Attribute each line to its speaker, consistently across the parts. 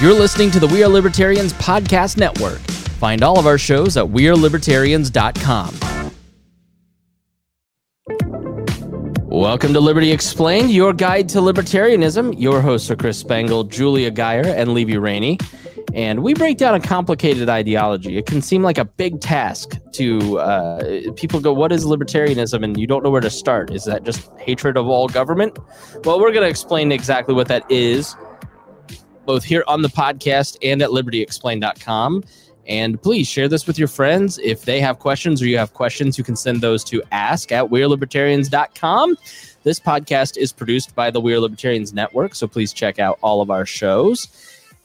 Speaker 1: You're listening to the We Are Libertarians Podcast Network. Find all of our shows at WeareLibertarians.com. Welcome to Liberty Explained, your guide to libertarianism. Your hosts are Chris Spangle, Julia Geyer, and Levy Rainey. And we break down a complicated ideology. It can seem like a big task to uh, people go, What is libertarianism? And you don't know where to start. Is that just hatred of all government? Well, we're going to explain exactly what that is both here on the podcast and at libertyexplained.com. And please share this with your friends. If they have questions or you have questions, you can send those to ask at wearelibertarians.com. This podcast is produced by the We're Libertarians Network, so please check out all of our shows.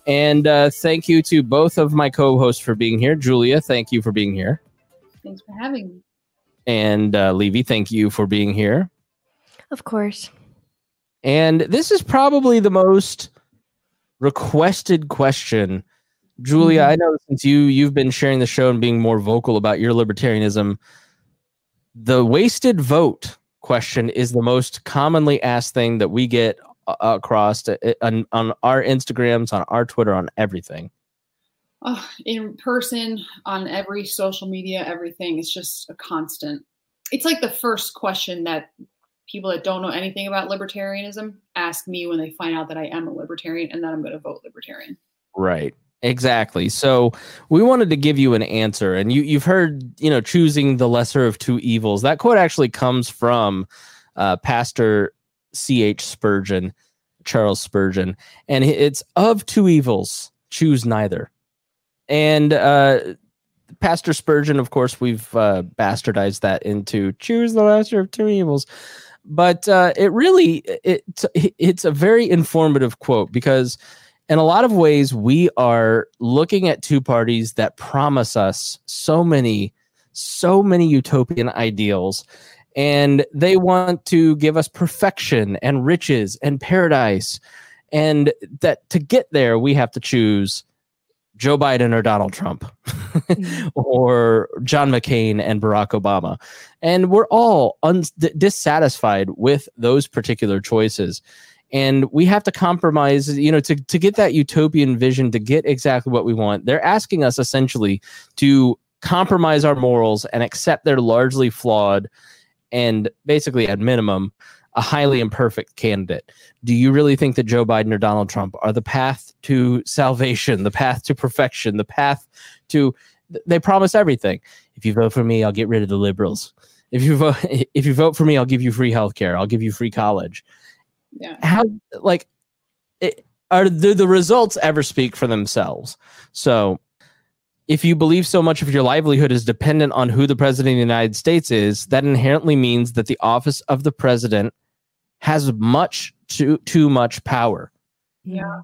Speaker 1: And uh, thank you to both of my co hosts for being here. Julia, thank you for being here.
Speaker 2: Thanks for having me.
Speaker 1: And uh, Levy, thank you for being here.
Speaker 3: Of course.
Speaker 1: And this is probably the most requested question. Julia, mm-hmm. I know since you you've been sharing the show and being more vocal about your libertarianism, the wasted vote question is the most commonly asked thing that we get across to, on, on our Instagrams, on our Twitter, on everything.
Speaker 2: Oh, in person, on every social media, everything. It's just a constant. It's like the first question that people that don't know anything about libertarianism ask me when they find out that I am a libertarian and that I'm going to vote libertarian.
Speaker 1: Right. Exactly. So we wanted to give you an answer, and you you've heard you know choosing the lesser of two evils. That quote actually comes from uh, Pastor C. H. Spurgeon, Charles Spurgeon, and it's of two evils, choose neither. And uh, Pastor Spurgeon, of course, we've uh, bastardized that into choose the lesser of two evils but uh, it really it, it's a very informative quote because in a lot of ways we are looking at two parties that promise us so many so many utopian ideals and they want to give us perfection and riches and paradise and that to get there we have to choose Joe Biden or Donald Trump or John McCain and Barack Obama. And we're all un- dissatisfied with those particular choices. And we have to compromise, you know, to, to get that utopian vision, to get exactly what we want. They're asking us essentially to compromise our morals and accept they're largely flawed and basically, at minimum, a highly imperfect candidate. Do you really think that Joe Biden or Donald Trump are the path to salvation, the path to perfection, the path to they promise everything. If you vote for me, I'll get rid of the liberals. If you vote if you vote for me, I'll give you free health care. I'll give you free college.
Speaker 2: Yeah.
Speaker 1: How like it, are the, the results ever speak for themselves? So if you believe so much of your livelihood is dependent on who the president of the United States is, that inherently means that the office of the president has much too too much power.
Speaker 2: Yeah.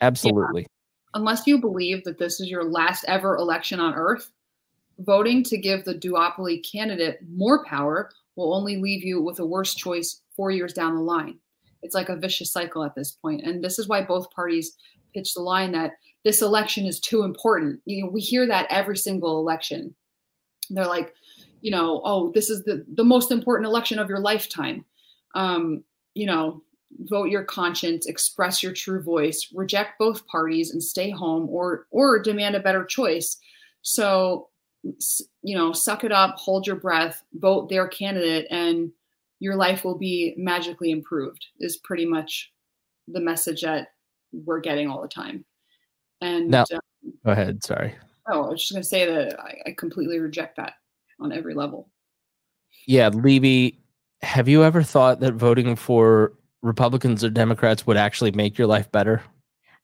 Speaker 1: Absolutely. Yeah.
Speaker 2: Unless you believe that this is your last ever election on earth, voting to give the duopoly candidate more power will only leave you with a worse choice 4 years down the line. It's like a vicious cycle at this point. And this is why both parties pitch the line that this election is too important. You know, we hear that every single election. They're like, you know, oh, this is the the most important election of your lifetime um, you know, vote your conscience, express your true voice, reject both parties and stay home or or demand a better choice. So, you know, suck it up, hold your breath, vote their candidate and your life will be magically improved is pretty much the message that we're getting all the time. And
Speaker 1: now, um, go ahead. Sorry.
Speaker 2: Oh, I was just going to say that I, I completely reject that on every level.
Speaker 1: Yeah, Levy, have you ever thought that voting for Republicans or Democrats would actually make your life better?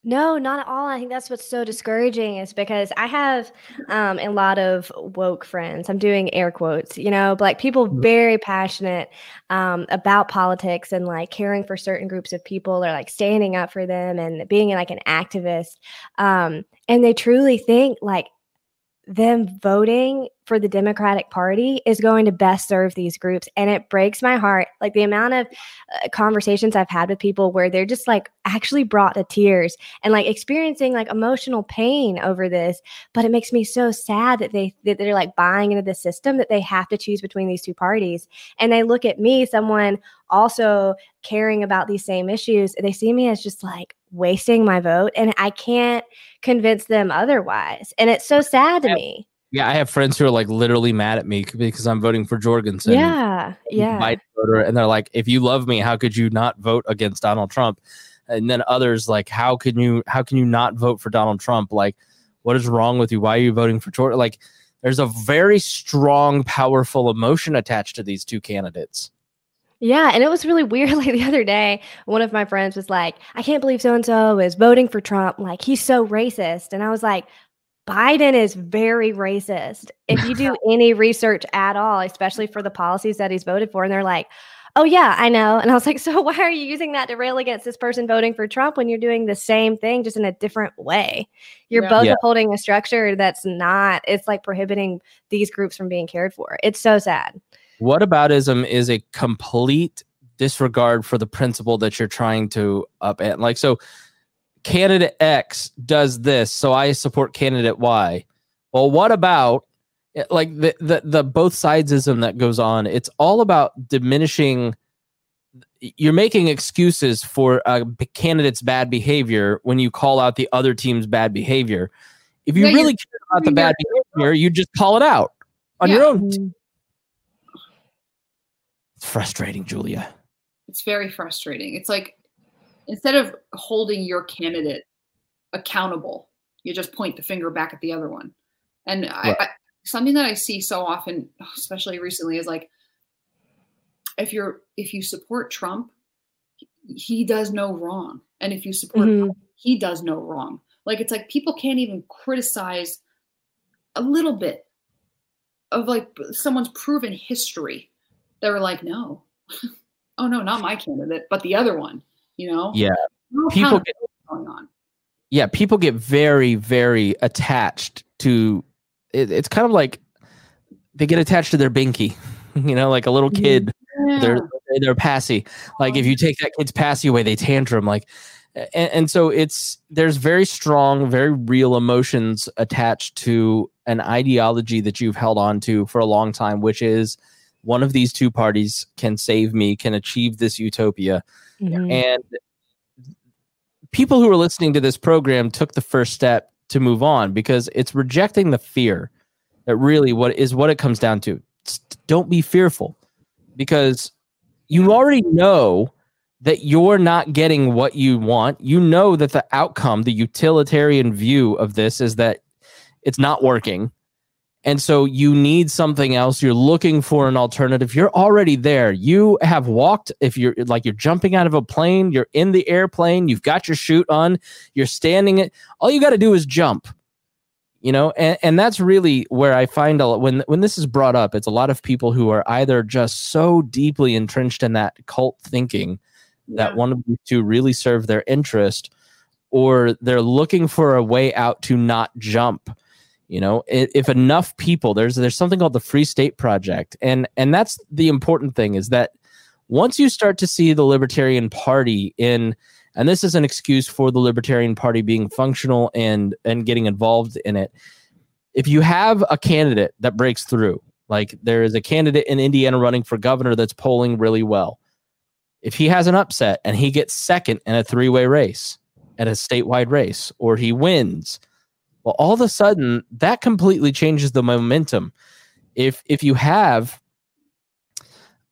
Speaker 3: No, not at all. I think that's what's so discouraging is because I have um, a lot of woke friends. I'm doing air quotes, you know, like people mm-hmm. very passionate um, about politics and like caring for certain groups of people or like standing up for them and being like an activist. Um, and they truly think like them voting for the Democratic Party is going to best serve these groups. And it breaks my heart. Like the amount of uh, conversations I've had with people where they're just like actually brought to tears and like experiencing like emotional pain over this. But it makes me so sad that they that they're like buying into the system that they have to choose between these two parties. And they look at me, someone also caring about these same issues. They see me as just like wasting my vote and I can't convince them otherwise. And it's so sad to me.
Speaker 1: Yeah, I have friends who are like literally mad at me because I'm voting for Jorgensen.
Speaker 3: Yeah, yeah.
Speaker 1: Voter, and they're like, if you love me, how could you not vote against Donald Trump? And then others like, how can you how can you not vote for Donald Trump? Like, what is wrong with you? Why are you voting for Jordan? Like, there's a very strong, powerful emotion attached to these two candidates.
Speaker 3: Yeah, and it was really weird. Like the other day, one of my friends was like, "I can't believe so and so is voting for Trump. Like he's so racist." And I was like, Biden is very racist. If you do any research at all, especially for the policies that he's voted for, and they're like, oh, yeah, I know. And I was like, so why are you using that to rail against this person voting for Trump when you're doing the same thing, just in a different way? You're yeah. both yeah. upholding a structure that's not, it's like prohibiting these groups from being cared for. It's so sad.
Speaker 1: Whataboutism is a complete disregard for the principle that you're trying to up and like so candidate X does this, so I support candidate Y. Well, what about eh, like the the, the both sidesism that goes on? It's all about diminishing. You're making excuses for a candidate's bad behavior when you call out the other team's bad behavior. If you really care about the bad behavior, you just call it out on yeah. your own. It's frustrating, Julia.
Speaker 2: It's very frustrating. It's like instead of holding your candidate accountable, you just point the finger back at the other one. And right. I, I, something that I see so often, especially recently, is like if you're if you support Trump, he does no wrong, and if you support mm-hmm. Trump, he does no wrong. Like it's like people can't even criticize a little bit of like someone's proven history. They were like, no, oh no, not my candidate, but the other one you know?
Speaker 1: Yeah. People get going on. Yeah people get very very attached to it, it's kind of like they get attached to their binky you know like a little kid yeah. they're they're passy. Like if you take that kid's passy away they tantrum like and, and so it's there's very strong very real emotions attached to an ideology that you've held on to for a long time which is one of these two parties can save me can achieve this utopia Mm-hmm. And people who are listening to this program took the first step to move on because it's rejecting the fear that really what is what it comes down to. don't be fearful because you already know that you're not getting what you want. You know that the outcome, the utilitarian view of this is that it's not working and so you need something else. You're looking for an alternative. You're already there. You have walked, if you're like you're jumping out of a plane, you're in the airplane, you've got your chute on, you're standing it. All you got to do is jump. You know, and, and that's really where I find a lot when when this is brought up, it's a lot of people who are either just so deeply entrenched in that cult thinking yeah. that one of these two really serve their interest, or they're looking for a way out to not jump you know if enough people there's there's something called the free state project. And and that's the important thing is that once you start to see the libertarian party in and this is an excuse for the libertarian party being functional and and getting involved in it if you have a candidate that breaks through like there is a candidate in indiana running for governor that's polling really well if he has an upset and he gets second in a three-way race at a statewide race or he wins well, all of a sudden, that completely changes the momentum. If if you have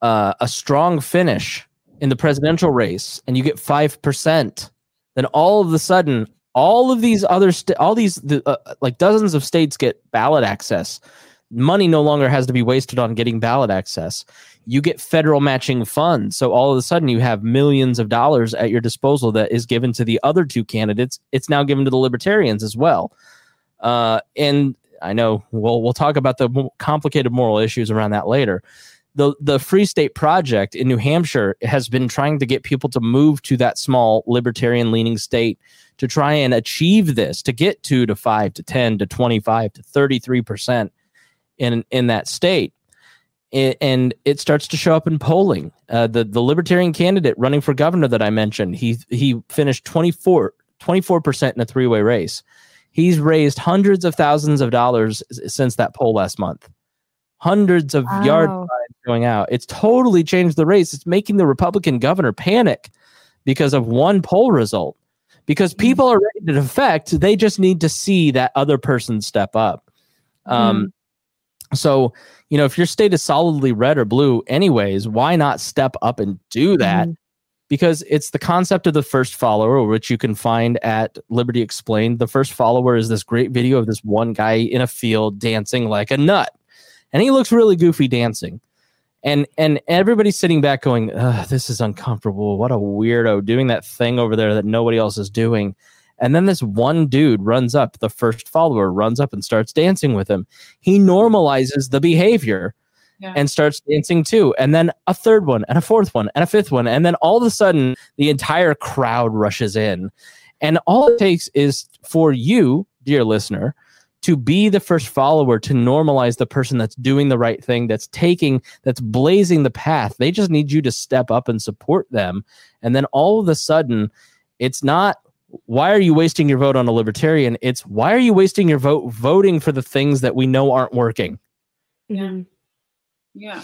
Speaker 1: uh, a strong finish in the presidential race and you get five percent, then all of a sudden, all of these other st- all these the, uh, like dozens of states get ballot access. Money no longer has to be wasted on getting ballot access. You get federal matching funds, so all of a sudden you have millions of dollars at your disposal that is given to the other two candidates. It's now given to the libertarians as well. Uh, and I know we'll we'll talk about the complicated moral issues around that later. The the Free State Project in New Hampshire has been trying to get people to move to that small libertarian leaning state to try and achieve this to get two to five to ten to twenty five to thirty three percent in in that state. and it starts to show up in polling. Uh, the the libertarian candidate running for governor that I mentioned, he he finished 24 percent in a three way race. He's raised hundreds of thousands of dollars since that poll last month. Hundreds of wow. yard signs going out. It's totally changed the race. It's making the Republican governor panic because of one poll result. because
Speaker 2: Mm-hmm.
Speaker 1: people are ready to defect. They just need to see that other person step up. Um,
Speaker 2: Mm-hmm.
Speaker 1: so you know, if your state is solidly red or blue, anyways, why not step up and do that?
Speaker 2: Mm-hmm.
Speaker 1: Because it's the concept of the first follower, which you can find at Liberty Explained. The first follower is this great video of this one guy in a field dancing like a nut, and he looks really goofy dancing. And and everybody's sitting back going this is uncomfortable. What a weirdo doing that thing over there that nobody else is doing. And then this one dude runs up the first follower runs up and starts dancing with him. He normalizes the behavior
Speaker 2: Yeah.
Speaker 1: and starts dancing too and then a third one and a fourth one and a fifth one and then all of a sudden the entire crowd rushes in. And all it takes is for you dear listener to be the first follower to normalize the person that's doing the right thing that's taking that's blazing the path. They just need you to step up and support them. And then all of a sudden it's not why are you wasting your vote on a libertarian? It's why are you wasting your vote voting for the things that we know aren't working?
Speaker 2: Yeah. Yeah.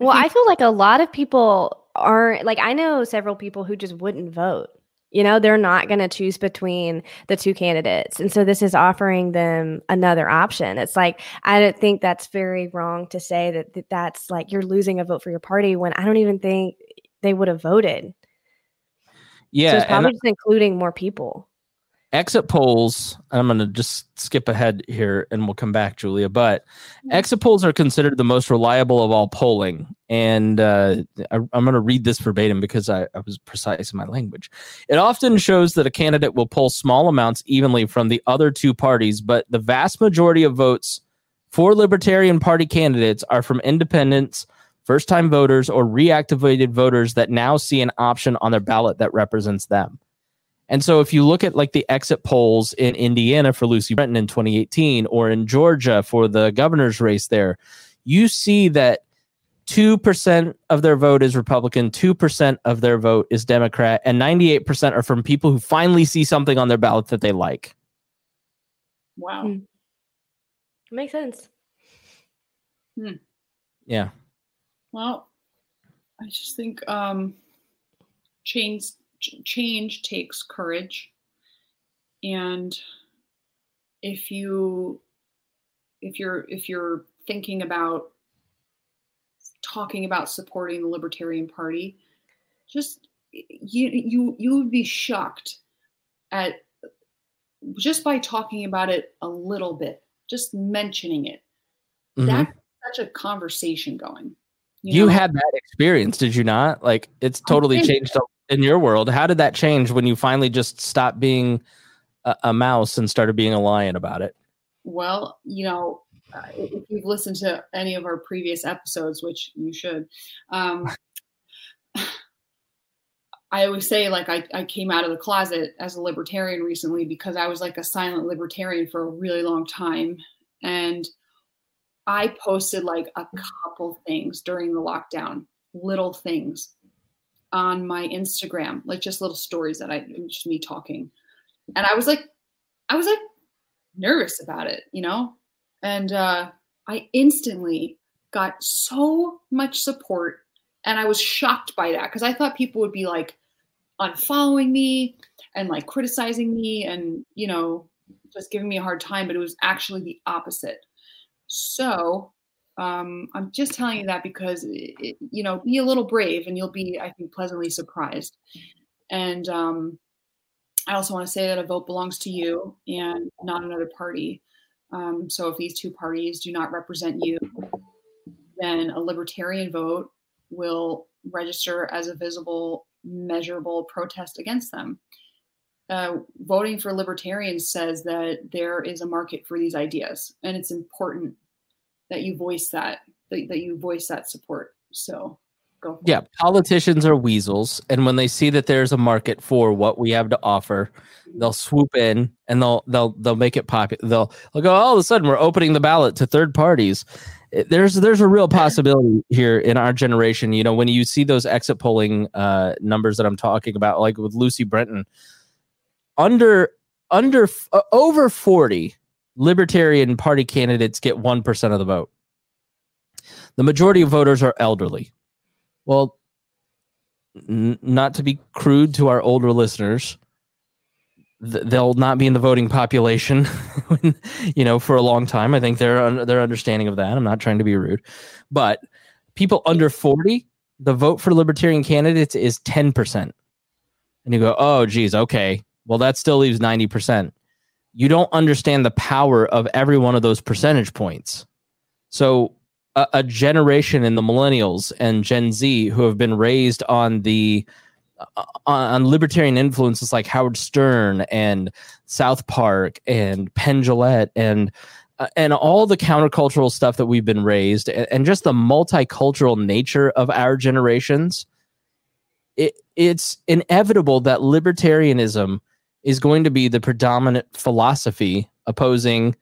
Speaker 3: Well,
Speaker 2: think-
Speaker 3: I feel like a lot of people aren't like I know several people who just wouldn't vote. You know, they're not going to choose between the two candidates. And so this is offering them another option. It's like I don't think that's very wrong to say that, that that's like you're losing a vote for your party when I don't even think they would have voted.
Speaker 1: yeah
Speaker 3: so it's probably just including more people.
Speaker 1: Exit polls and i'm going to just skip ahead here and we'll come back julia but exit polls are considered the most reliable of all polling. And uh, I, i'm going to read this verbatim because I, I was precise in my language. It often shows that a candidate will pull small amounts evenly from the other two parties but the vast majority of votes for libertarian party candidates are from independents first time voters or reactivated voters that now see an option on their ballot that represents them and so if you look at like the exit polls in Indiana for Lucy Brenton in 2018 or in Georgia for the governor's race there, you see that 2% of their vote is Republican, 2% of their vote is Democrat, and 98% are from people who finally see something on their ballot that they like.
Speaker 2: Wow.
Speaker 3: Hmm. Makes sense.
Speaker 1: Yeah.
Speaker 2: Well, I just think um, change ch- change takes courage, and if you if you're if you're thinking about talking about supporting the Libertarian Party, just you you you would be shocked at just by talking about it a little bit, just mentioning it.
Speaker 1: Mhm.
Speaker 2: That's such a conversation going.
Speaker 1: You
Speaker 2: know?
Speaker 1: had that experience, did you not? Like it's totally changed in your world. How did that change when you finally just stopped being a, a mouse and started being a lion about it?
Speaker 2: Well, you know, uh, if you've listened to any of our previous episodes, which you should, um, I always say like I, I came out of the closet as a libertarian recently because I was like a silent libertarian for a really long time. And I posted like a couple things during the lockdown, little things on my Instagram, like just little stories that I just me talking. And I was like, I was like nervous about it, you know? And uh, I instantly got so much support. And I was shocked by that because I thought people would be like unfollowing me and like criticizing me and, you know, just giving me a hard time. But it was actually the opposite. So um, I'm just telling you that because, it, you know, be a little brave and you'll be, I think, pleasantly surprised. And um, I also want to say that a vote belongs to you and not another party. Um, so if these two parties do not represent you, then a libertarian vote will register as a visible, measurable protest against them. Uh, voting for libertarians says that there is a market for these ideas, and it's important that you voice that, that, that you voice that support. So go.
Speaker 1: Yeah,
Speaker 2: it.
Speaker 1: politicians are weasels, and when they see that there's a market for what we have to offer, they'll swoop in and they'll they'll they'll make it popular. They'll they'll go all of a sudden we're opening the ballot to third parties. There's there's a real possibility here in our generation. You know, when you see those exit polling uh, numbers that I'm talking about, like with Lucy Brenton, under under uh, over 40 Libertarian Party candidates get one percent of the vote. The majority of voters are elderly. Well, n- not to be crude to our older listeners, th- they'll not be in the voting population, you know, for a long time. I think they're un- they're understanding of that. I'm not trying to be rude, but people under 40, the vote for libertarian candidates is 10 percent, and you go, oh, geez, okay, well that still leaves 90 percent. You don't understand the power of every one of those percentage points. So a, a generation in the millennials and Gen Z who have been raised on the uh, on libertarian influences like Howard Stern and South Park and Penn Jillette and uh, and all the countercultural stuff that we've been raised and, and just the multicultural nature of our generations it, it's inevitable that libertarianism is going to be the predominant philosophy opposing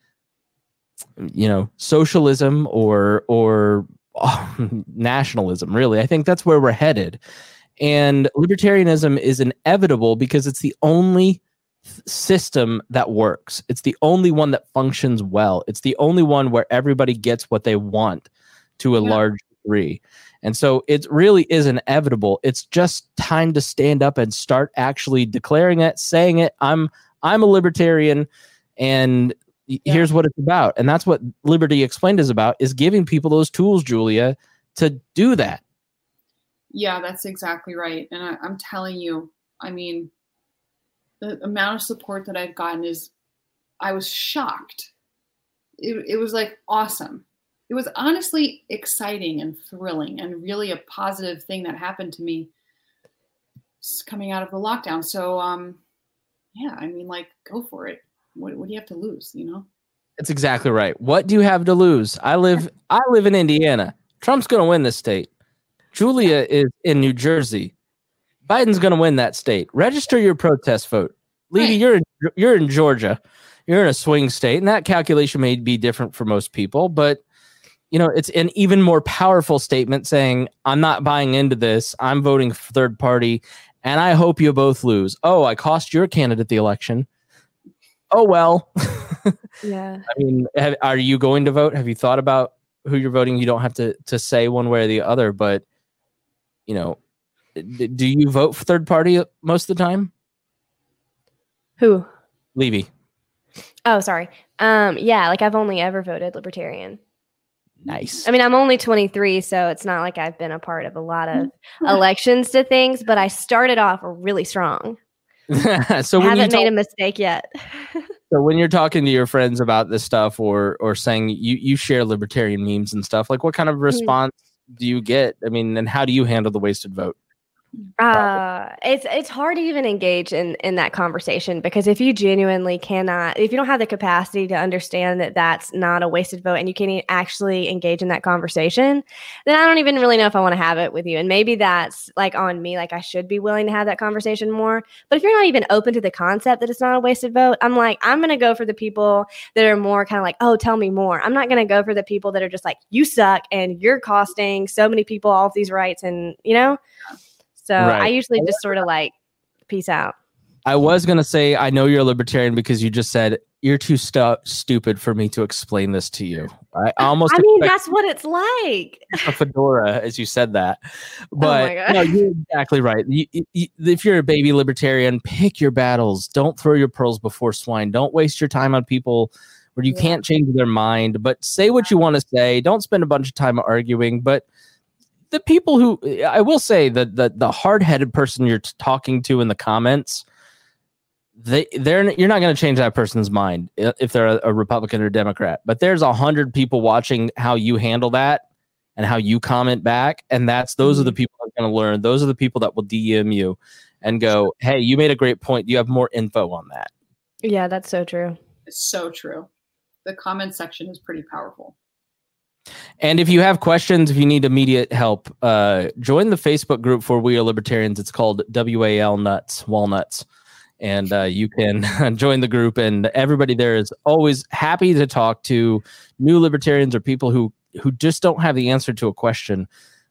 Speaker 1: you know socialism or or oh, nationalism really. I think that's where we're headed. And libertarianism is inevitable because it's the only system that works. It's the only one that functions well. It's the only one where everybody gets what they want to a yeah. large degree and so it really is inevitable. It's just time to stand up and start actually declaring it saying it i'm i'm a libertarian and yeah. here's what it's about. And that's what liberty explained is about is giving people those tools julia to do that.
Speaker 2: Yeah that's exactly right. And I, i'm telling you i mean the amount of support that i've gotten is i was shocked. It, it was like awesome it was honestly exciting and thrilling and really a positive thing that happened to me coming out of the lockdown. So um yeah i mean like go for it. What, what do you have to lose you know?
Speaker 1: That's exactly right. What do you have to lose? I live i live in indiana. Trump's going to win this state. Julia is in new jersey. Biden's going to win that state. Register your protest vote. Levy, you're in, you're in georgia. You're in a swing state and that calculation may be different for most people but you know it's an even more powerful statement saying i'm not buying into this i'm voting third party and i hope you both lose oh i cost your candidate the election oh well.
Speaker 3: yeah.
Speaker 1: I mean, have, are you going to vote? Have you thought about who you're voting? You don't have to to say one way or the other, but you know, do you vote for third party most of the time?
Speaker 3: Who?
Speaker 1: Levy.
Speaker 3: Oh, sorry. Um, yeah, like I've only ever voted libertarian.
Speaker 1: Nice.
Speaker 3: I mean, I'm only 23, so it's not like I've been a part of a lot of elections to things, but I started off really strong.
Speaker 1: so
Speaker 3: I haven't made a mistake yet.
Speaker 1: so when you're talking to your friends about this stuff, or or saying you you share libertarian memes and stuff, like what kind of mm-hmm. response mm-hmm. do you get? I mean, and how do you handle the wasted vote?
Speaker 3: Uh, it's it's hard to even engage in in that conversation because if you genuinely cannot, if you don't have the capacity to understand that that's not a wasted vote and you can't actually engage in that conversation, then I don't even really know if I want to have it with you. And maybe that's like on me, like I should be willing to have that conversation more. But if you're not even open to the concept that it's not a wasted vote, I'm like I'm gonna go for the people that are more kind of like, oh, tell me more. I'm not gonna go for the people that are just like, you suck and you're costing so many people all of these rights, and you know. So right. I usually just sort of like peace out.
Speaker 1: I was gonna say I know you're a libertarian because you just said you're too stu- stupid for me to explain this to you. I almost.
Speaker 3: I mean, that's what it's like.
Speaker 1: A fedora, as you said that, oh but oh no, you're exactly right. You, you, if you're a baby libertarian, pick your battles. Don't throw your pearls before swine. Don't waste your time on people where you yeah. can't change their mind. But say what you want to say. Don't spend a bunch of time arguing. But the people who I will say that the the hard headed person you're talking to in the comments, they they're you're not going to change that person's mind if they're a, a Republican or Democrat. But there's a hundred people watching how you handle that and how you comment back, and that's those mm-hmm. are the mm-hmm. people that are going to learn. Those are the people that will DM you and go, "Hey, you made a great point. Do you have more info on that?"
Speaker 3: Yeah, that's so true.
Speaker 2: It's so true. The comment section is pretty powerful.
Speaker 1: And if you have questions, if you need immediate help, uh, join the Facebook group for We Are Libertarians. It's called WAL Nuts, Walnuts. And uh, you can join the group, and everybody there is always happy to talk to new libertarians or people who who just don't have the answer to a question.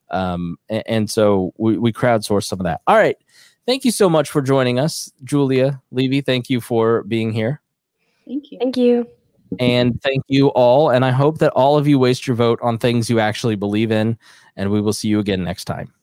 Speaker 1: Um, and, and so we, we crowdsource some of that. All right. Thank you so much for joining us, Julia Levy. Thank you for being here.
Speaker 2: Thank you.
Speaker 3: Thank you.
Speaker 1: And thank you all. And I hope that all of you waste your vote on things you actually believe in. And we will see you again next time.